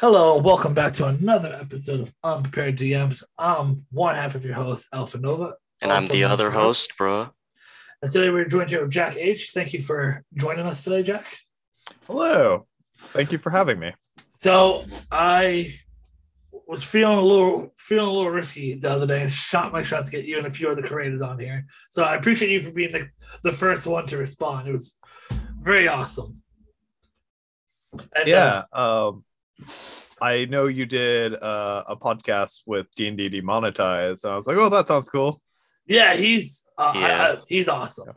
Hello, and welcome back to another episode of Unprepared DMs. I'm one half of your host, Alpha Nova. And I'm the other as- host, bro. And today we're joined here with Jack H. Thank you for joining us today, Jack. Hello. Thank you for having me. So I was feeling a little feeling a little risky the other day and shot my shot to get you and a few other creators on here. So I appreciate you for being the, the first one to respond. It was very awesome. And, uh, Yeah. Um, I know you did uh, a podcast with D and D Demonetized, and I was like, "Oh, that sounds cool." yeah, he's uh, Yeah. I- he's awesome.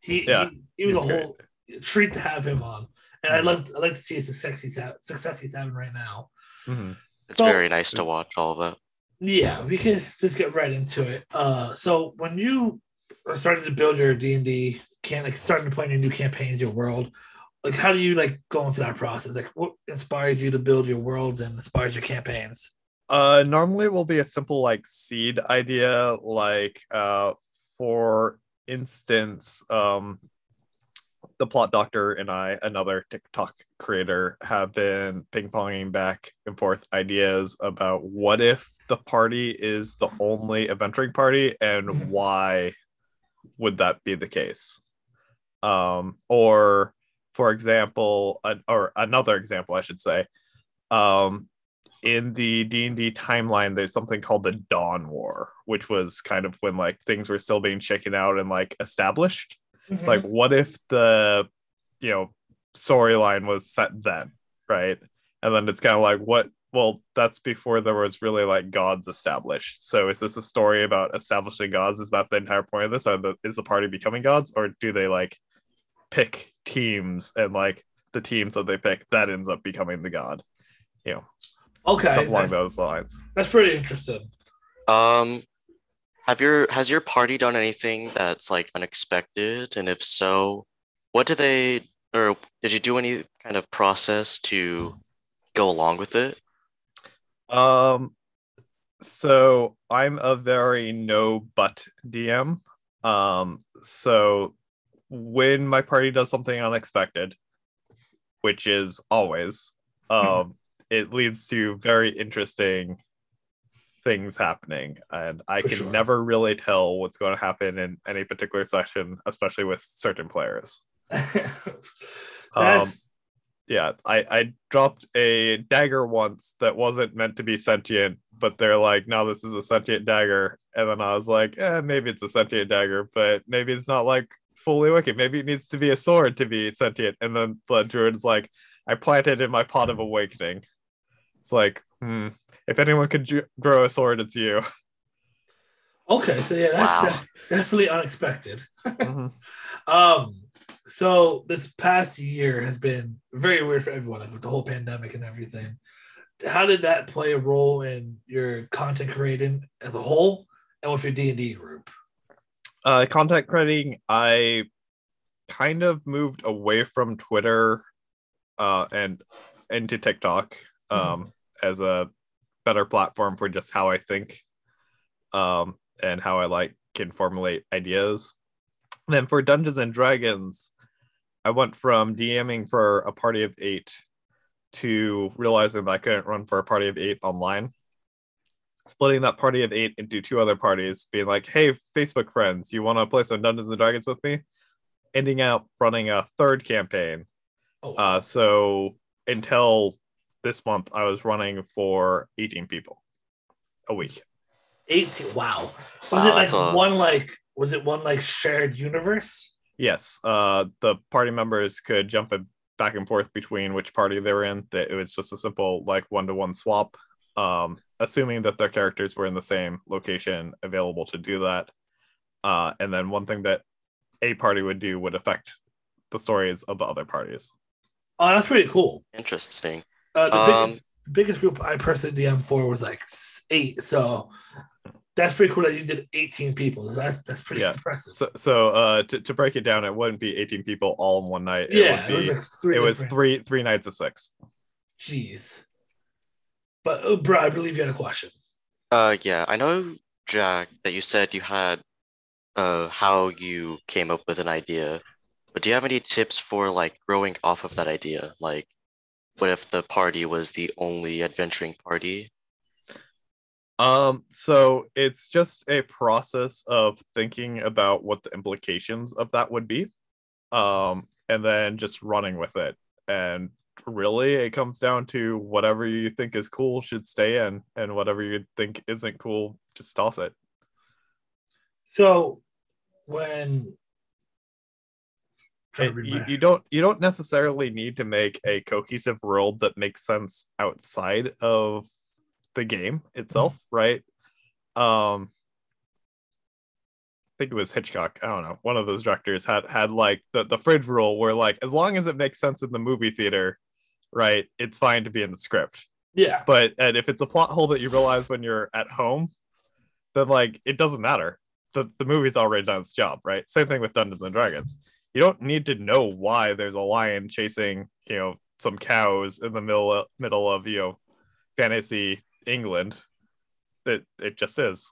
He, Yeah, he, he was he's a great. whole treat to have him on. And I'd Mhm. love I'd like to see his success he's, ha- success he's having right now. Mhm. It's So- very nice to watch all of that. Yeah, we can just get right into it. Uh, so when you are starting to build your D and D, can like starting to plan your new campaigns, your world, like how do you like go into that process? Like what inspires you to build your worlds and inspires your campaigns? Uh, normally it will be a simple like seed idea, like uh, for instance, um, the plot doctor and I, another TikTok creator, have been ping ponging back and forth ideas about what if the party is the only adventuring party and Mhm. why would that be the case? Um, or for example, an, or another example, I should say, um, in the D&D timeline there's something called the Dawn War, which was kind of when like things were still being shaken out and like established. It's like what if the you know storyline was set then, right? And then it's kind of like what well that's before there was really like gods established. So is this a story about establishing gods? Is that the entire point of this? Or the, is the party becoming gods or do they like pick teams and like the teams that they pick that ends up becoming the god? You know, okay, stuff along those lines. that's pretty interesting. Um, have your has your party done anything that's like unexpected? And if so, what do they or did you do any kind of process to go along with it? Um, so I'm a very no but DM. Um, so when my party does something unexpected, which is always, um, it leads to very interesting things happening, and I For can sure. never really tell what's going to happen in any particular session, especially with certain players. that's yeah i i dropped a dagger once that wasn't meant to be sentient but they're like no this is a sentient dagger and then i was like eh, maybe it's a sentient dagger but maybe it's not like fully wicked maybe it needs to be a sword to be sentient and then the druid's like i planted in my pot of awakening it's like hmm if anyone could ju- grow a sword it's you okay. So yeah, that's Wow. def- definitely unexpected. Mhm. Um, so this past year has been very weird for everyone, like with the whole pandemic and everything. How did that play a role in your content creating as a whole, and with your D and D group? Uh content creating i kind of moved away from twitter uh and into tiktok um as a better platform for just how i think um and how i like can formulate ideas. Then for dungeons and dragons i went from dming for a party of eight to realizing that i couldn't run for a party of eight online splitting that party of eight into two other parties, being like, hey, Facebook friends, you want to play some Dungeons and Dragons with me? Ending up running a third campaign. Oh, Uh, so until this month, I was running for 18 people a week. 18. Wow. Was Wow, it like a- one like was it one like shared universe? Yes, uh, the party members could jump a- back and forth between which party they were in. That it was just a simple like one to one swap, um, assuming that their characters were in the same location available to do that. Uh, and then one thing that a party would do would affect the stories of the other parties. Oh, that's pretty cool. Interesting. Uh, the, Um, biggest, the biggest group I personally DM for was like eight. So that's pretty cool that you did 18 people. That's that's pretty Yeah. impressive. So, so uh, to, to break it down, it wouldn't be 18 people all in one night. It yeah, would it was like three. it was three three nights of six. Jeez. But uh, bro, I believe you had a question. Uh, yeah, I know, Jack, that you said you had uh how you came up with an idea, but do you have any tips for like growing off of that idea? Like, what if the party was the only adventuring party? Um, so it's just a process of thinking about what the implications of that would be, um, and then just running with it. And really, it comes down to whatever you think is cool should stay in, and whatever you think isn't cool, just toss it. So when you, you don't you don't necessarily need to make a cohesive world that makes sense outside of the game itself right um i think it was hitchcock i don't know one of those directors had had like the, the fridge rule where like as long as it makes sense in the movie theater right it's fine to be in the script. Yeah, but and if it's a plot hole that you realize when you're at home then like it doesn't matter. The, the movie's already done its job right? Same thing with dungeons and dragons. You don't need to know why there's a lion chasing you know some cows in the middle middle of you know fantasy england. It it just is.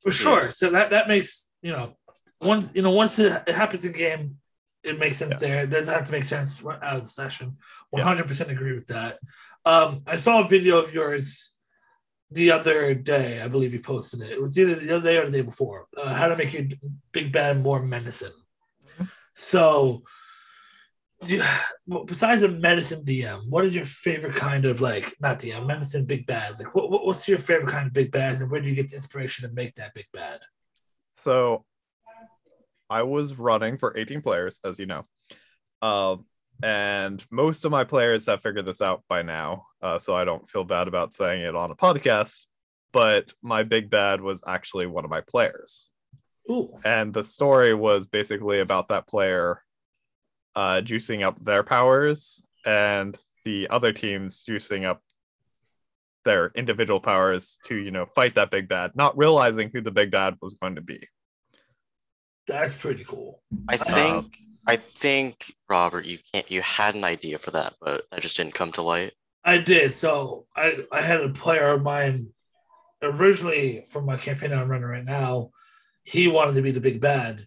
For sure. So that that makes you know once you know once it, it happens in game, it makes sense there. It doesn't have to make sense right out of the session. One hundred percent agree with that. Um, I saw a video of yours the other day. I believe you posted it. It was either the other day or the day before. Uh, how to make your big bad more menacing. So, you, besides a medicine DM, what is your favorite kind of like not DM medicine big bads? Like, what, what- what's your favorite kind of big bads, and where do you get the inspiration to make that big bad? so i was running for 18 players as you know. Um and most of my players have figured this out by now uh, so i don't feel bad about saying it on a podcast but my big bad was actually one of my players. Ooh, and the story was basically about that player uh, juicing up their powers and the other teams juicing up their individual powers to you know fight that big bad not realizing who the big bad was going to be that's pretty cool. I think I think Robert, you can't you had an idea for that, but that just didn't come to light. I did. So I I had a player of mine originally from my campaign I'm running right now. He wanted to be the big bad.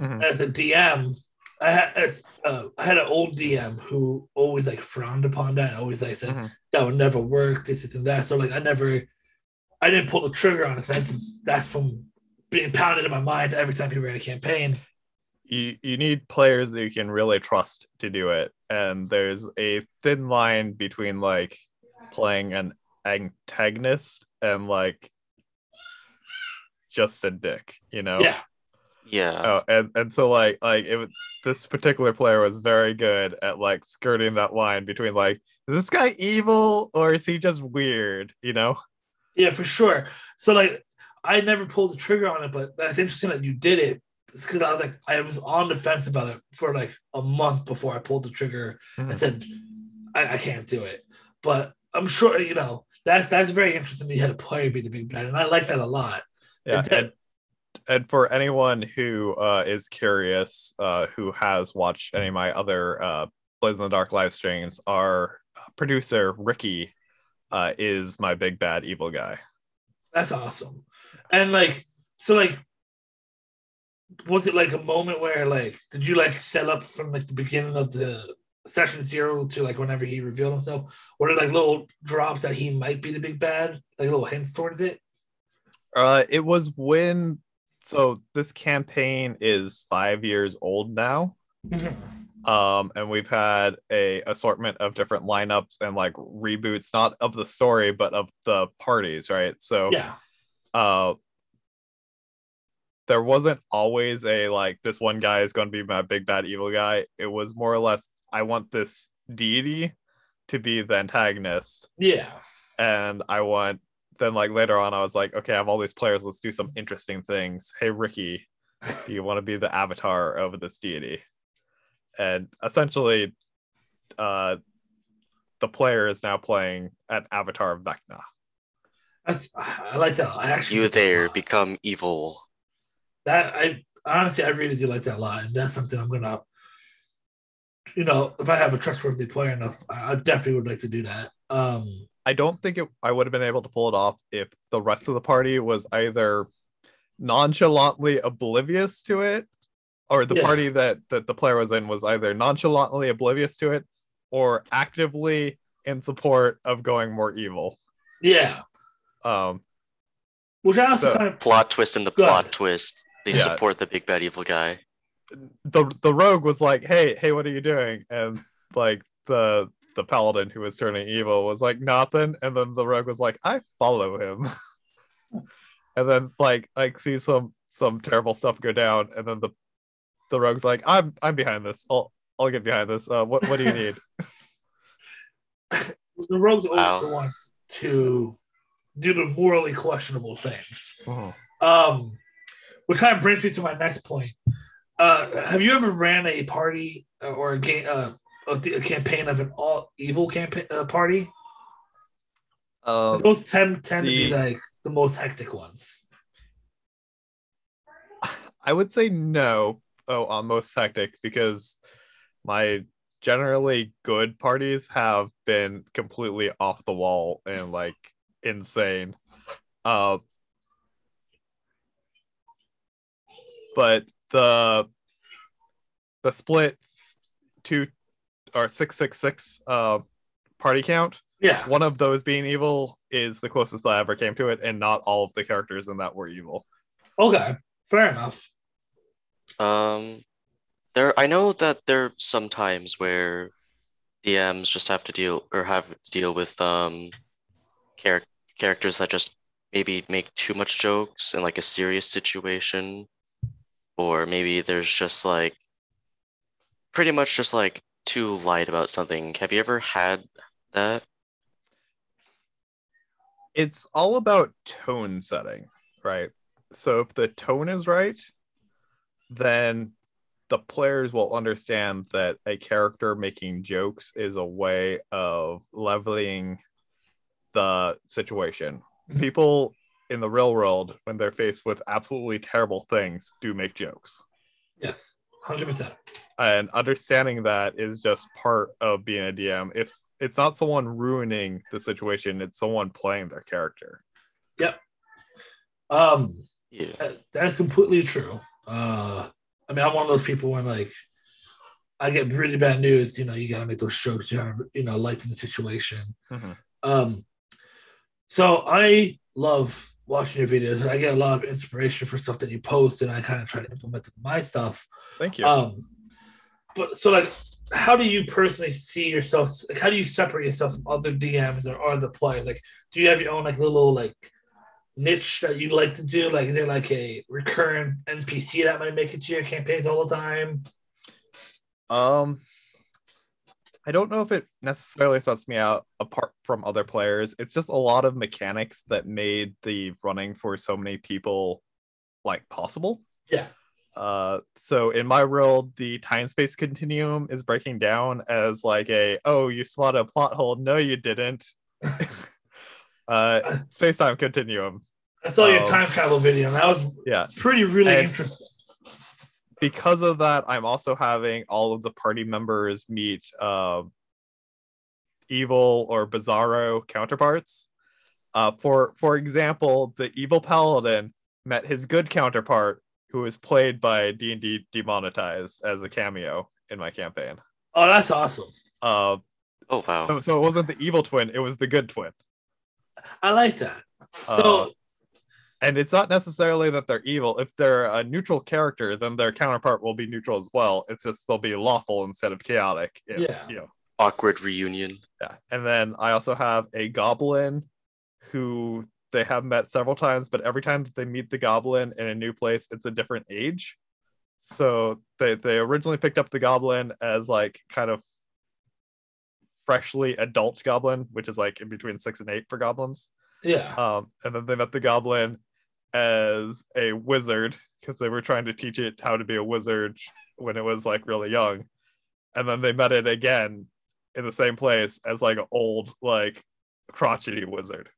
Mhm. As a DM, I had as, uh, I had an old DM who always like frowned upon that. Always like said Mhm. that would never work. This, this, and that. So like I never, I didn't pull the trigger on it. 'cause I just, that's from being pounded in my mind every time people ran a campaign. you you need players that you can really trust to do it and there's a thin line between like playing an antagonist and like just a dick you know Yeah, Yeah. oh and and so like like it this particular player was very good at like skirting that line between like is this guy evil or is he just weird you know yeah, for sure. So like I never pulled the trigger on it, but that's interesting that you did it because I was like I was on the fence about it for like a month before I pulled the trigger and Mhm. said I, I can't do it. But I'm sure you know that's that's very interesting. that You had a player be the big bad, and I like that a lot. yeah And then- and, and for anyone who uh, is curious uh, who has watched any of my other uh, Blades in the Dark live streams our producer ricky uh, is my big bad evil guy That's awesome. And like, so like, was it like a moment where like, did you like set up from like the beginning of the session zero to like whenever he revealed himself? Were there like little drops that he might be the big bad, like little hints towards it? uh, it was when so this campaign is five years old now um and we've had a assortment of different lineups and like reboots not of the story but of the parties right so yeah, uh there wasn't always a like this one guy is going to be my big bad evil guy. It was more or less i want this deity to be the antagonist. Yeah, and i want then like later on i was like okay i have all these players let's do some interesting things. Hey ricky do you want to be the avatar of this deity? And essentially uh the player is now playing an avatar of vecna that's I like that. I actually You like that a there become evil. that I honestly I really do like that a lot, and that's something I'm gonna, you know, if I have a trustworthy player enough, I I definitely would like to do that. Um, I don't think it, I would have been able to pull it off if the rest of the party was either nonchalantly oblivious to it, or the Yeah. party that that the player was in was either nonchalantly oblivious to it, or actively in support of going more evil. Yeah, Um, which I also So- kind of Plot twist in the plot ahead. twist. They Yeah. support the big bad evil guy. the the rogue was like, "Hey, hey, what are you doing?" And like the the paladin who was turning evil was like, "Nothing." And then the rogue was like, "I follow him." and then like like see some some terrible stuff go down, and then the the rogue's like, "I'm I'm behind this. I'll I'll get behind this. Uh, what what do you need?" the rogues always Wow. the ones to do the morally questionable things. Mhm. Um, which kind of brings me to my next point. Uh, have you ever ran a party uh, or a game, uh, a, a campaign of an all evil campaign uh, party? Um, Those tend tend to be like the most hectic ones. I would say no. Oh, on most hectic because my generally good parties have been completely off the wall and like insane. Uh, but the the split two or six six six uh party count. Yeah. One of those being evil is the closest I ever came to it, and not all of the characters in that were evil. Okay. Fair enough. Um, there. I know that there are some times where DMs just have to deal or have to deal with um, char- characters that just maybe make too much jokes in like a serious situation, or maybe there's just like pretty much just like too light about something. Have you ever had that? it's all about tone setting, right? So if the tone is right, then the players will understand that a character making jokes is a way of leveling the situation. Mhm. People in the real world, when they're faced with absolutely terrible things, do make jokes. Yes. Hundred percent. And understanding that is just part of being a DM. If it's not someone ruining the situation, it's someone playing their character. Yep. Um, Yeah. that- that's completely true. Uh, I mean, I'm one of those people when like I get really bad news. You know, you gotta make those jokes. You gotta, you know, lighten the situation. Mhm. Um, so I love watching your videos. I get a lot of inspiration for stuff that you post, and I kind of try to implement my stuff. Thank you. Um, but so like, how do you personally see yourself? Like, how do you separate yourself from other DMs or other players? Like, do you have your own like little like niche that you like to do? Like, is there like a recurrent NPC that might make it to your campaigns all the time? Um, I don't know if it necessarily sets me out apart from other players. It's just a lot of mechanics that made the running for so many people like possible. Yeah. Uh, so in my world, the time space continuum is breaking down as like a oh, you spot a plot hole. No, you didn't. uh, space time continuum. I saw your Um, time travel video, and that was Yeah. pretty really And- interesting. Because of that, I'm also having all of the party members meet uh, evil or bizarro counterparts. Uh, for for example, the evil paladin met his good counterpart, who was played by D and D demonetized as a cameo in my campaign. Oh, that's awesome. Oh Uh, wow. so, so it wasn't the evil twin; it was the good twin. I like that. So Uh, and it's not necessarily that they're evil. If they're a neutral character, then their counterpart will be neutral as well. It's just they'll be lawful instead of chaotic. if, Yeah. You know, Awkward reunion. Yeah. And then I also have a goblin who they have met several times, but every time that they meet the goblin in a new place, it's a different age. So they, they originally picked up the goblin as like kind of freshly adult goblin, which is like in between six and eight for goblins. yeah, Um, and then they met the goblin as a wizard because they were trying to teach it how to be a wizard when it was like really young. And then they met it again in the same place as like an old, like crotchety wizard.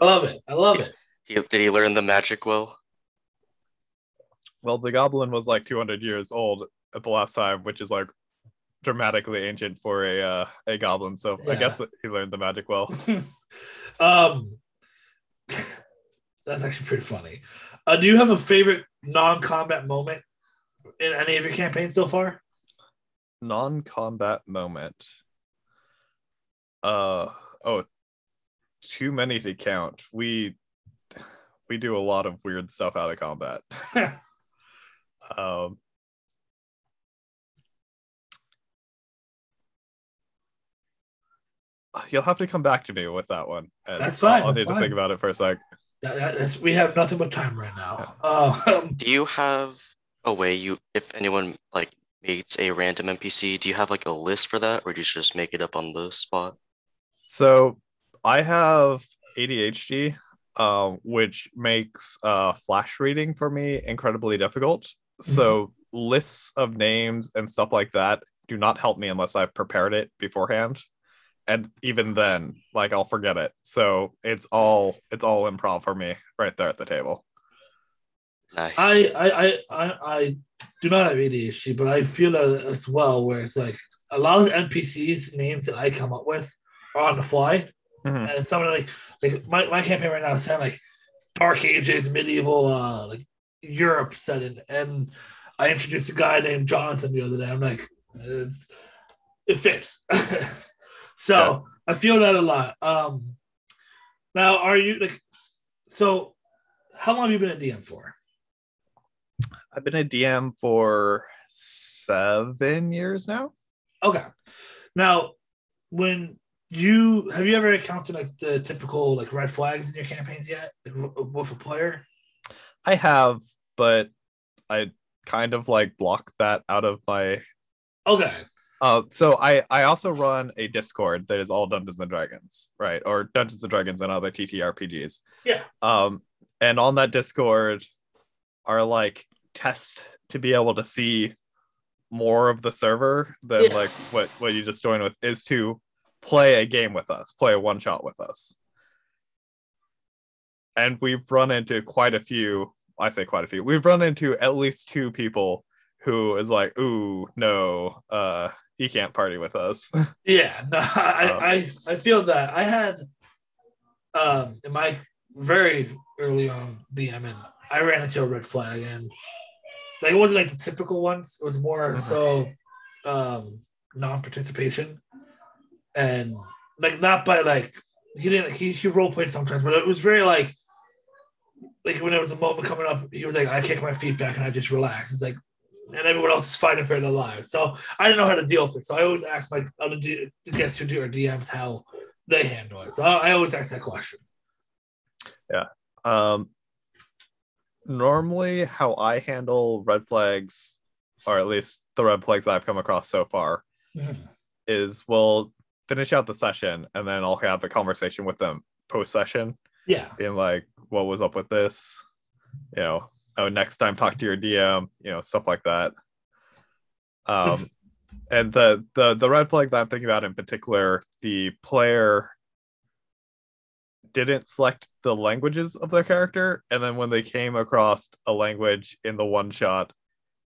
I love it. I love it. He, did he learn the magic well? Well, the goblin was like 200 years old at the last time, which is like dramatically ancient for a uh, a goblin. So I guess he learned the magic well. um, that's actually pretty funny. Uh, do you have a favorite non-combat moment in any of your campaigns so far? non-combat moment. Uh oh, too many to count. We we do a lot of weird stuff out of combat. um You'll have to come back to me with that one. and That's fine, I'll, I'll that's need to think about it for a sec. That- that- that's- we have nothing but time right now. Um, Do you have a way you, if anyone like meets a random NPC, do you have like a list for that, or do you just make it up on the spot? So I have ADHD, um, which makes uh, flash reading for me incredibly difficult. So lists of names and stuff like that do not help me unless I've prepared it beforehand. And even then, like I'll forget it. So it's all it's all improv for me right there at the table. Nice. I, I, I, I, I do not have ADHD, but I feel that as well, where it's like a lot of the NPCs names that I come up with are on the fly. Mhm. And it's something like like my, my campaign right now is sound like Dark Ages, medieval uh like Europe setting. And I introduced a guy named Jonathan the other day. I'm like, it's, it fits. so Yeah. I feel that a lot. Um now are you like so how long have you been a DM for? I've been a DM for seven years now. Okay. Now, when you have you ever encountered like the typical like red flags in your campaigns yet with a player? I have, but I kind of like block that out of my Okay. Uh, so I I also run a Discord that is all Dungeons and Dragons, right? Or Dungeons and Dragons and other TTRPGs. Yeah. Um, and on that Discord are like tests to be able to see more of the server than Yeah. like what what you just joined with is to play a game with us, play a one shot with us. And we've run into quite a few. I say quite a few. We've run into at least two people who is like, "Ooh, no, uh, he can't party with us." Yeah. No, I, Oh. I I feel that I had um in my very early on DMing, I ran into a red flag and like it wasn't like the typical ones. It was more Mhm. so um non-participation and like not by like he didn't he he role played sometimes, but it was very like like when there was a moment coming up, he was like, I kick my feet back and I just relax. It's like and everyone else is fighting for their lives. So I didn't know how to deal with it. So I always ask my other D- guests who do our DMs how they handle it. So I, I always ask that question. Yeah. Um, normally, how I handle red flags, or at least the red flags I've come across so far, is we'll finish out the session and then I'll have a conversation with them post session, Yeah. being like, "What was up with this?" You know, oh, next time talk to your DM, you know, stuff like that. Um, and the the the red flag that I'm thinking about in particular, the player didn't select the languages of their character, and then when they came across a language in the one shot,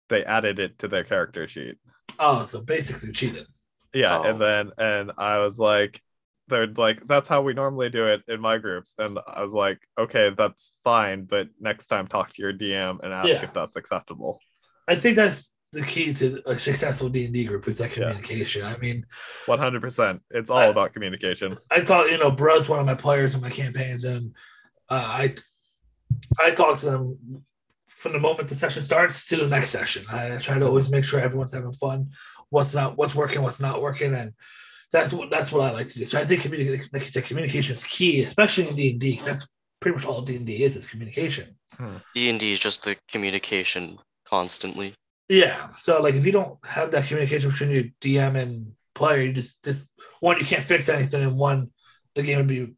they added it to their character sheet. Oh, so basically cheated. Yeah, Oh. and then and I was like, they're like, that's how we normally do it in my groups, and I was like, okay, that's fine, but next time talk to your DM and ask Yeah. if that's acceptable. I think that's the key to a successful D and D group is that Yeah. communication. I mean, One hundred percent, it's all I- about communication. I thought you know, Bruh's one of my players in my campaigns, and uh, I I talk to them from the moment the session starts to the next session. I try to always make sure everyone's having fun. What's not, what's working, what's not working, and that's what that's what I like to do. So I think communication, like you said, communication is key, especially in D and D. That's pretty much all D and D is is communication. D and D is just the communication constantly. Yeah. So like if you don't have that communication between your DM and player, you just just one you can't fix anything, and one the game would be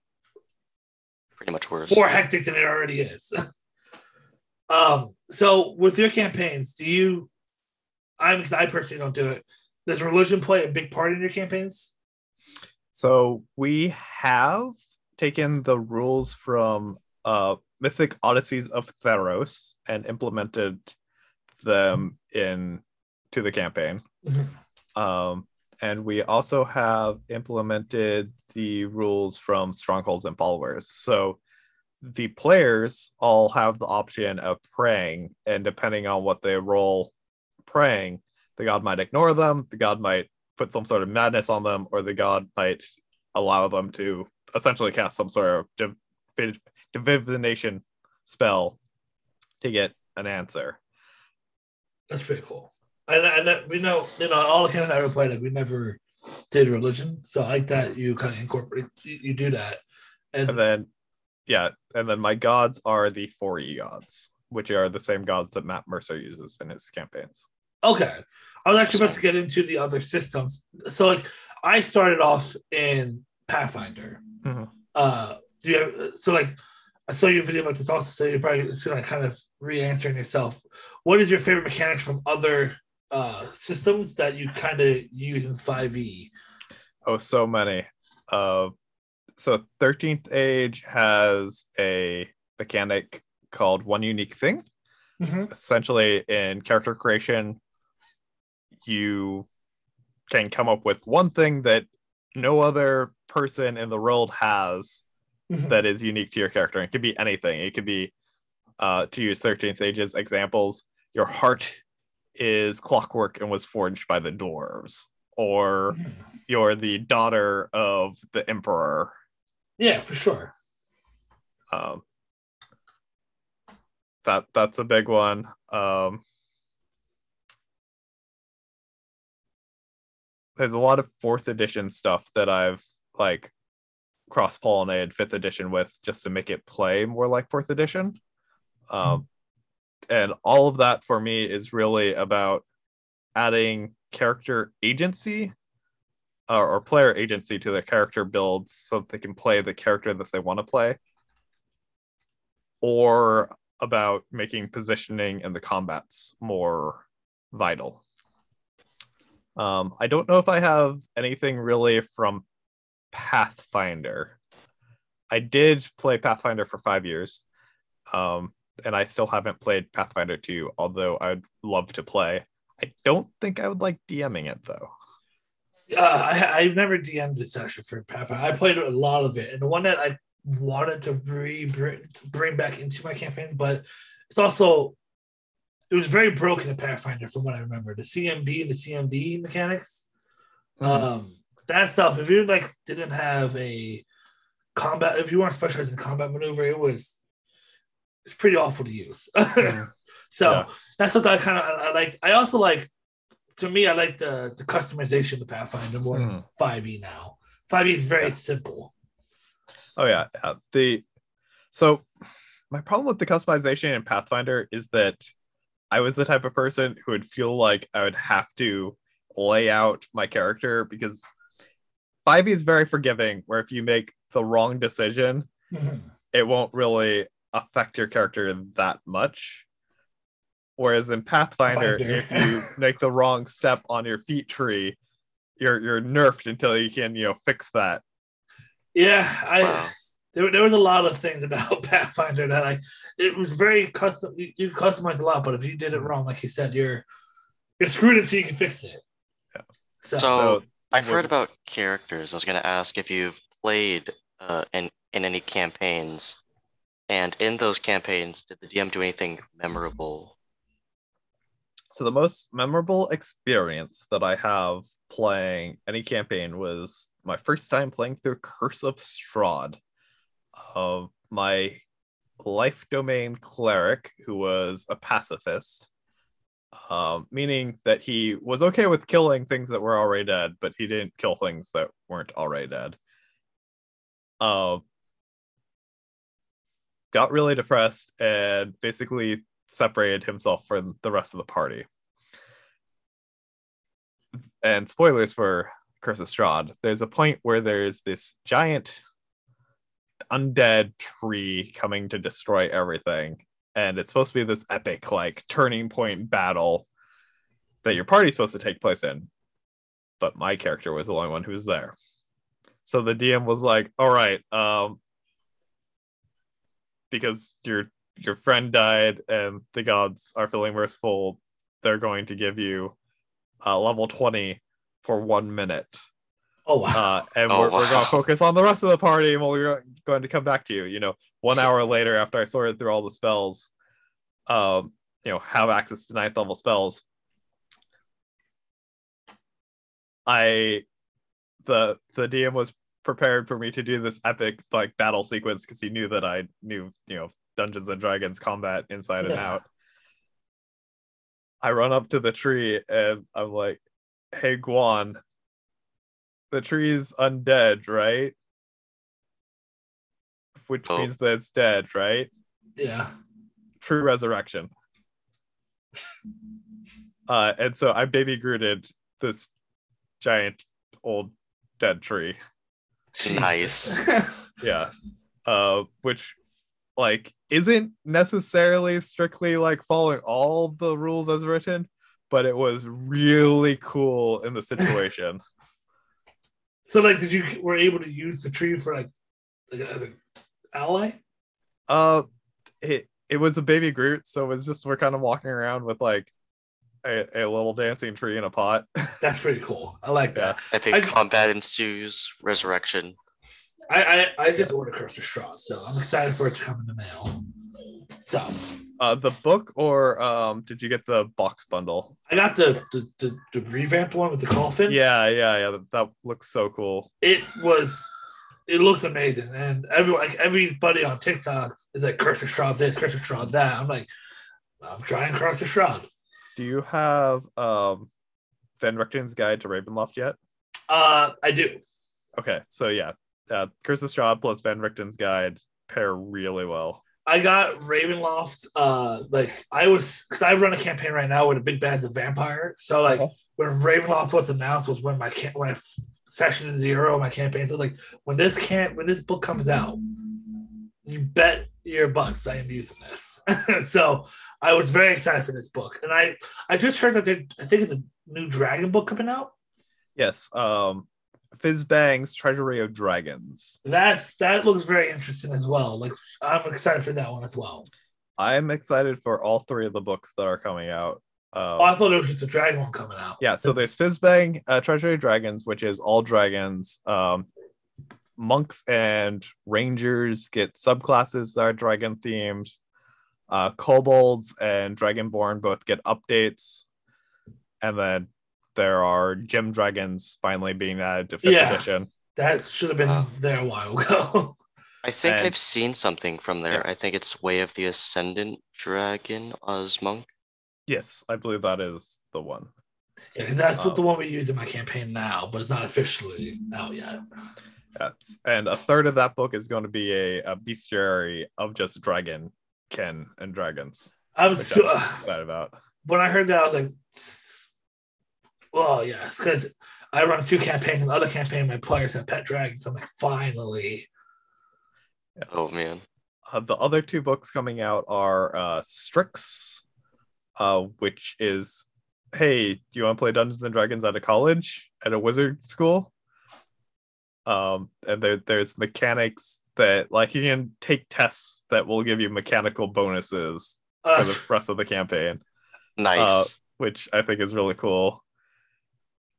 Pretty much worse. more hectic than it already is. um. So with your campaigns, do you? I'm because I personally don't do it. Does religion play a big part in your campaigns? So we have taken the rules from uh, Mythic Odysseys of Theros and implemented them in to the campaign. Mhm. Um, and we also have implemented the rules from Strongholds and Followers. So the players all have the option of praying, and depending on what they roll praying, the god might ignore them, the god might put some sort of madness on them, or the god might allow them to essentially cast some sort of div- divination spell to get an answer. That's pretty cool. And, and that, we know, you know, all the canon I ever played, like, we never did religion. So I like that you kind of incorporate, you, you do that. And, And then, yeah, and then my gods are the 4E gods, which are the same gods that Matt Mercer uses in his campaigns. Okay, I was actually about to get into the other systems. So, like, I started off in Pathfinder. Mhm. Uh, do you have, so like, I saw your video about this also, so you're probably should I kind of re-answering yourself. What is your favorite mechanics from other uh systems that you kind of use in E? 5e? Oh, so many. Uh, so 13th Age has a mechanic called One Unique Thing. Mhm. Essentially, in character creation, you can come up with one thing that no other person in the world has Mhm. that is unique to your character. It could be anything. It could be, uh, to use 13th Age's examples, your heart is clockwork and was forged by the dwarves, or Mhm. you're the daughter of the emperor. Yeah, for sure. Um, that that's a big one. Um, there's a lot of fourth edition stuff that I've like cross pollinated fifth edition with just to make it play more like fourth edition. Um, and all of that for me is really about adding character agency or player agency to their character builds so that they can play the character that they want to play or about making positioning and the combats more vital um, i don't know if i have anything really from pathfinder. I did play pathfinder for five years um, and i still haven't played pathfinder 2 although i'd love to play. I don't think i would like dming it though. Uh, I, I've never DM'd this session for Pathfinder. I played a lot of it, and the one that I wanted to re bring, bring back into my campaigns, but it's also it was very broken in Pathfinder from what I remember. The CMB and the CMD mechanics, um, that stuff. If you like didn't have a combat, if you weren't specialized in combat maneuver, it was it's pretty awful to use. So Yeah. that's something I kind of I, I liked. I also like to me, I like the the customization of the Pathfinder more than Mhm. 5e now. 5e is very Yeah. simple. Oh yeah, yeah. The so my problem with the customization in Pathfinder is that I was the type of person who would feel like I would have to lay out my character because 5e is very forgiving where if you make the wrong decision, mm-hmm. it won't really affect your character that much. Whereas in Pathfinder, Finder. if you make the wrong step on your feat tree, you're you're nerfed until you can, you know, fix that. Yeah, I Wow. There, there was a lot of things about Pathfinder that I it was very custom. You, you customize a lot, but if you did it wrong, like you said, you're you're screwed until you can fix it. Yeah. So, So, So, I've heard about characters. I was going to ask if you've played uh, in in any campaigns, and in those campaigns, did the DM do anything memorable? So the most memorable experience that I have playing any campaign was my first time playing through Curse of Strahd. Uh, my life domain cleric, who was a pacifist, um, meaning that he was okay with killing things that were already dead, but he didn't kill things that weren't already dead. Uh, got really depressed and basically separated himself from the rest of the party. And spoilers for Curse of Strahd, there's a point where there's this giant undead tree coming to destroy everything. And it's supposed to be this epic, like, turning point battle that your party's supposed to take place in. But my character was the only one who was there. So the DM was like, all right, um, because your your friend died and the gods are feeling merciful, they're going to give you uh, level 20 for one minute. Oh wow, Uh, and Oh, we're, we're going to focus on the rest of the party and we're going to come back to you. You know, one hour later after I sorted through all the spells, um, you know, have access to ninth level spells. I the the DM was prepared for me to do this epic like battle sequence because he knew that I knew you know Dungeons and Dragons combat inside and out. I run up to the tree and I'm like, "Hey Guan, the tree's undead, right?" Which Oh. means that it's dead, right? Yeah. True resurrection. Uh, and so I baby Grooted this giant old dead tree. Nice. Yeah. Uh, which like isn't necessarily strictly like following all the rules as written, but it was really cool in the situation. So like, did you were able to use the tree for like, like as an ally? uh, it it was a baby Groot, so it was just we're kind of walking around with like a, a little dancing tree in a pot. That's pretty cool. I like that. Epic I- combat ensues. Resurrection. I, I I just ordered Curse of Strahd, so I'm excited for it to come in the mail. So Uh, the book or um, did you get the box bundle? I got the the, the, the revamped one with the coffin. Yeah, yeah, yeah. That, that looks so cool. it was it looks amazing and everyone like everybody on tiktok is like curse of Strahd this curse of Strahd that i'm like i'm trying curse of Strahd Do you have um Van Richten's Guide to Ravenloft yet? uh i do Okay, so yeah, uh, Curse of Strahd plus Van Richten's Guide pair really well. I got ravenloft uh like i was because i run a campaign right now with a big bad's a vampire so like Uh-huh. when ravenloft was announced was when my camp when I session zero of my campaign so it was like when this camp when this book comes out you bet your bucks I am using this. so I was very excited for this book, and I I just heard that there I think it's a new dragon book coming out. Yes, um, Fizban's Treasury of Dragons. That's that looks very interesting as well. Like I'm excited for that one as well. I'm excited for all three of the books that are coming out. Um, Oh, I thought it was just a dragon one coming out. yeah, so there's Fizzbang, uh, Treasury of Dragons, which is all dragons. Um, monks and rangers get subclasses that are dragon themed. Uh, kobolds and dragonborn both get updates, and then there are gem dragons finally being added to fifth Yeah. edition. that should have been Wow. there a while ago. I think And- I've seen something from there. I think it's Way of the Ascendant Dragon Osmonk. Yes, I believe that is the one. yeah, because that's what Um, the one we use in my campaign now, but it's not officially out yet. Yes, and a third of that book is going to be a, a bestiary of just dragon ken and dragons. I was Which so, I'm excited about. when I heard that, I was like, "Oh yes," because I run two campaigns, and the other campaign, my players have pet dragons. I'm like, finally. Oh man. Uh, the other two books coming out are uh, Strix, uh, which is, hey, do you want to play Dungeons and Dragons at a college, at a wizard school? Um, and there, there's mechanics that, like, you can take tests that will give you mechanical bonuses for the rest of the campaign. Nice. Uh, which I think is really cool.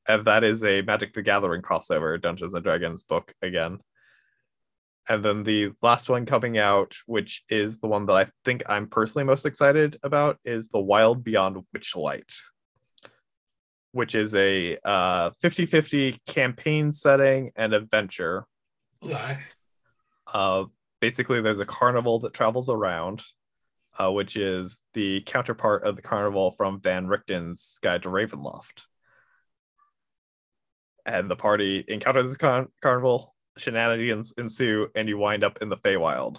And that is a Magic the Gathering crossover Dungeons and Dragons book again. And then the last one coming out, which is the one that I think I'm personally most excited about, is The Wild Beyond Witchlight, which is a uh, 50-50 campaign setting and adventure. okay. Uh, basically, there's a carnival that travels around, uh, which is the counterpart of the carnival from Van Richten's Guide to Ravenloft. And the party encounters this con- carnival, shenanigans ensue, and you wind up in the Feywild.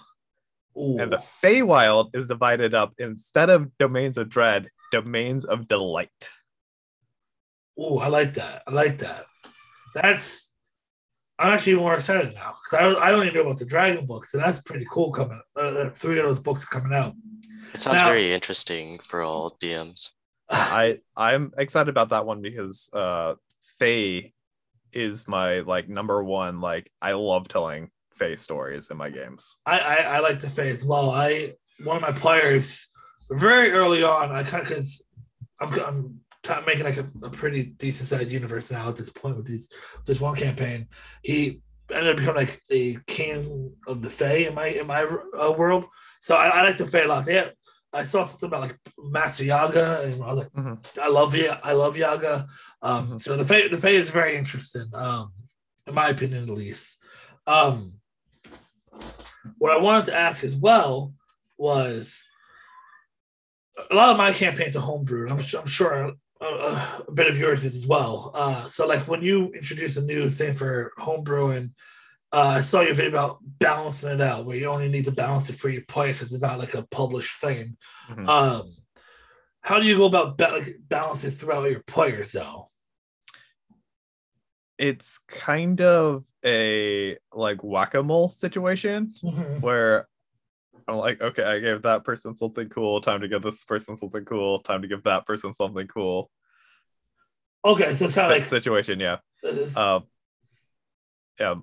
Ooh. And the Feywild is divided up instead of domains of dread, domains of delight. Ooh, I like that. I like that. That's. I'm actually more excited now because I, don't I only know about the dragon books, and that's pretty cool. Coming, uh, uh, three of those books are coming out. it sounds now- very interesting for all DMs. I I'm excited about that one because uh Fae is my like number one like I love telling Fae stories in my games. I, I, I like the Fae as well. I one of my players very early on. I because I'm I'm t- making like a, a pretty decent sized universe now at this point with these this one campaign. He ended up becoming like a king of the Fae in my in my uh, world. So I, I like the Fae a lot. They I saw something about like Master Yaga, and I was like, Mhm. I love ya, I love Yaga. Um, Mhm. so the Fae, the Fae is very interesting, um, in my opinion, at least. Um, what I wanted to ask as well was a lot of my campaigns are homebrewed. I'm, I'm sure uh, a bit of yours is as well. Uh, so, like when you introduce a new thing for homebrewing, uh, I saw your video about balancing it out, where you only need to balance it for your players it's not like a published thing. Mhm. Um, how do you go about ba- balancing throughout your players, though? it's kind of a like whack-a-mole situation where I'm like, okay, I gave that person something cool. Time to give this person something cool. Time to give that person something cool. Okay, so it's kind of like situation, yeah. Um, yeah,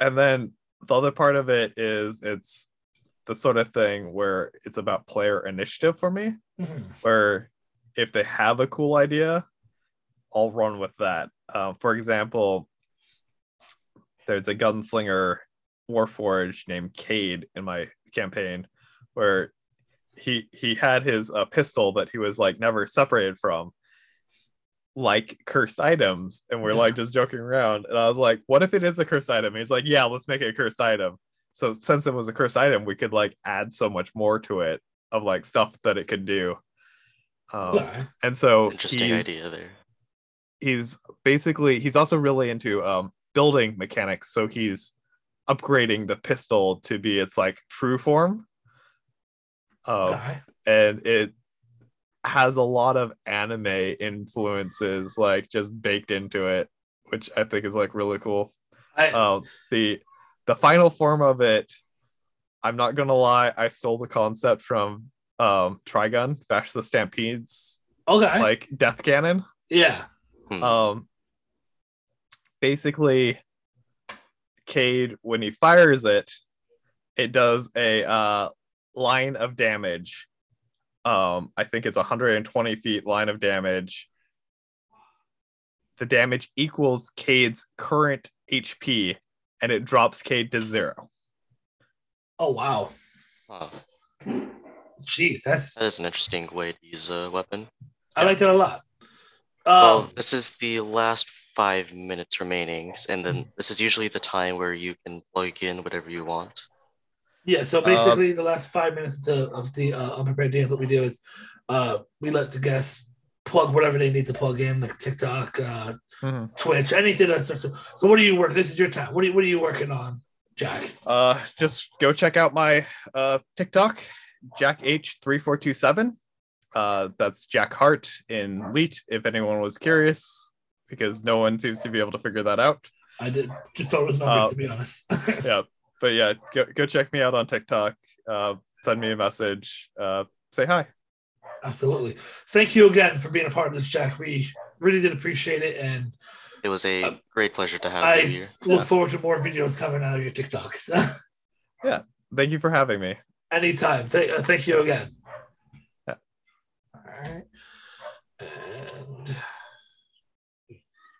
and then the other part of it is it's the sort of thing where it's about player initiative for me. Mhm. Where if they have a cool idea, I'll run with that. Um, for example, there's a gunslinger warforged named Cade in my campaign, where he he had his uh, pistol that he was like never separated from, like cursed items, and we're Yeah. like just joking around. And I was like, "What if it is a cursed item?" And he's like, "Yeah, let's make it a cursed item." So since it was a cursed item, we could like add so much more to it of like stuff that it could do. Um, okay. and so Interesting he's- idea there. he's basically he's also really into um building mechanics so he's upgrading the pistol to be its like true form um, and it has a lot of anime influences like just baked into it which i think is like really cool I, um the the final form of it i'm not gonna lie i stole the concept from um trigun Vash the stampedes okay. like death cannon yeah. Hmm. um basically Cade when he fires it it does a uh line of damage um I think it's 120 feet line of damage the damage equals Cade's current HP and it drops Cade to zero Oh wow. Wow. Jeez, that's That is an interesting way to use a weapon. I liked it a lot. Well, Um, this is the last five minutes remaining, and then this is usually the time where you can plug in whatever you want. Yeah. So basically, the last five minutes to, of the uh, unprepared dance, what we do is uh, we let the guests plug whatever they need to plug in, like TikTok, uh, Twitch, anything that's so. So, what are you working? This is your time. What are you, what are you working on, Jack? Uh, just go check out my uh TikTok, Jack H three four two seven. Uh, that's Jack Hart in Leet. If anyone was curious, because no one seems to be able to figure that out. I did just thought it was numbers Uh, to be honest. Yeah, but yeah, go go check me out on TikTok. Uh, send me a message. Uh, say hi. Absolutely. Thank you again for being a part of this, Jack. We really did appreciate it, and It was a Uh, great pleasure to have I- you here. look Yeah. forward to more videos coming out of your TikToks. Yeah. Thank you for having me. Anytime. Th- uh, thank you again. Yeah. All right.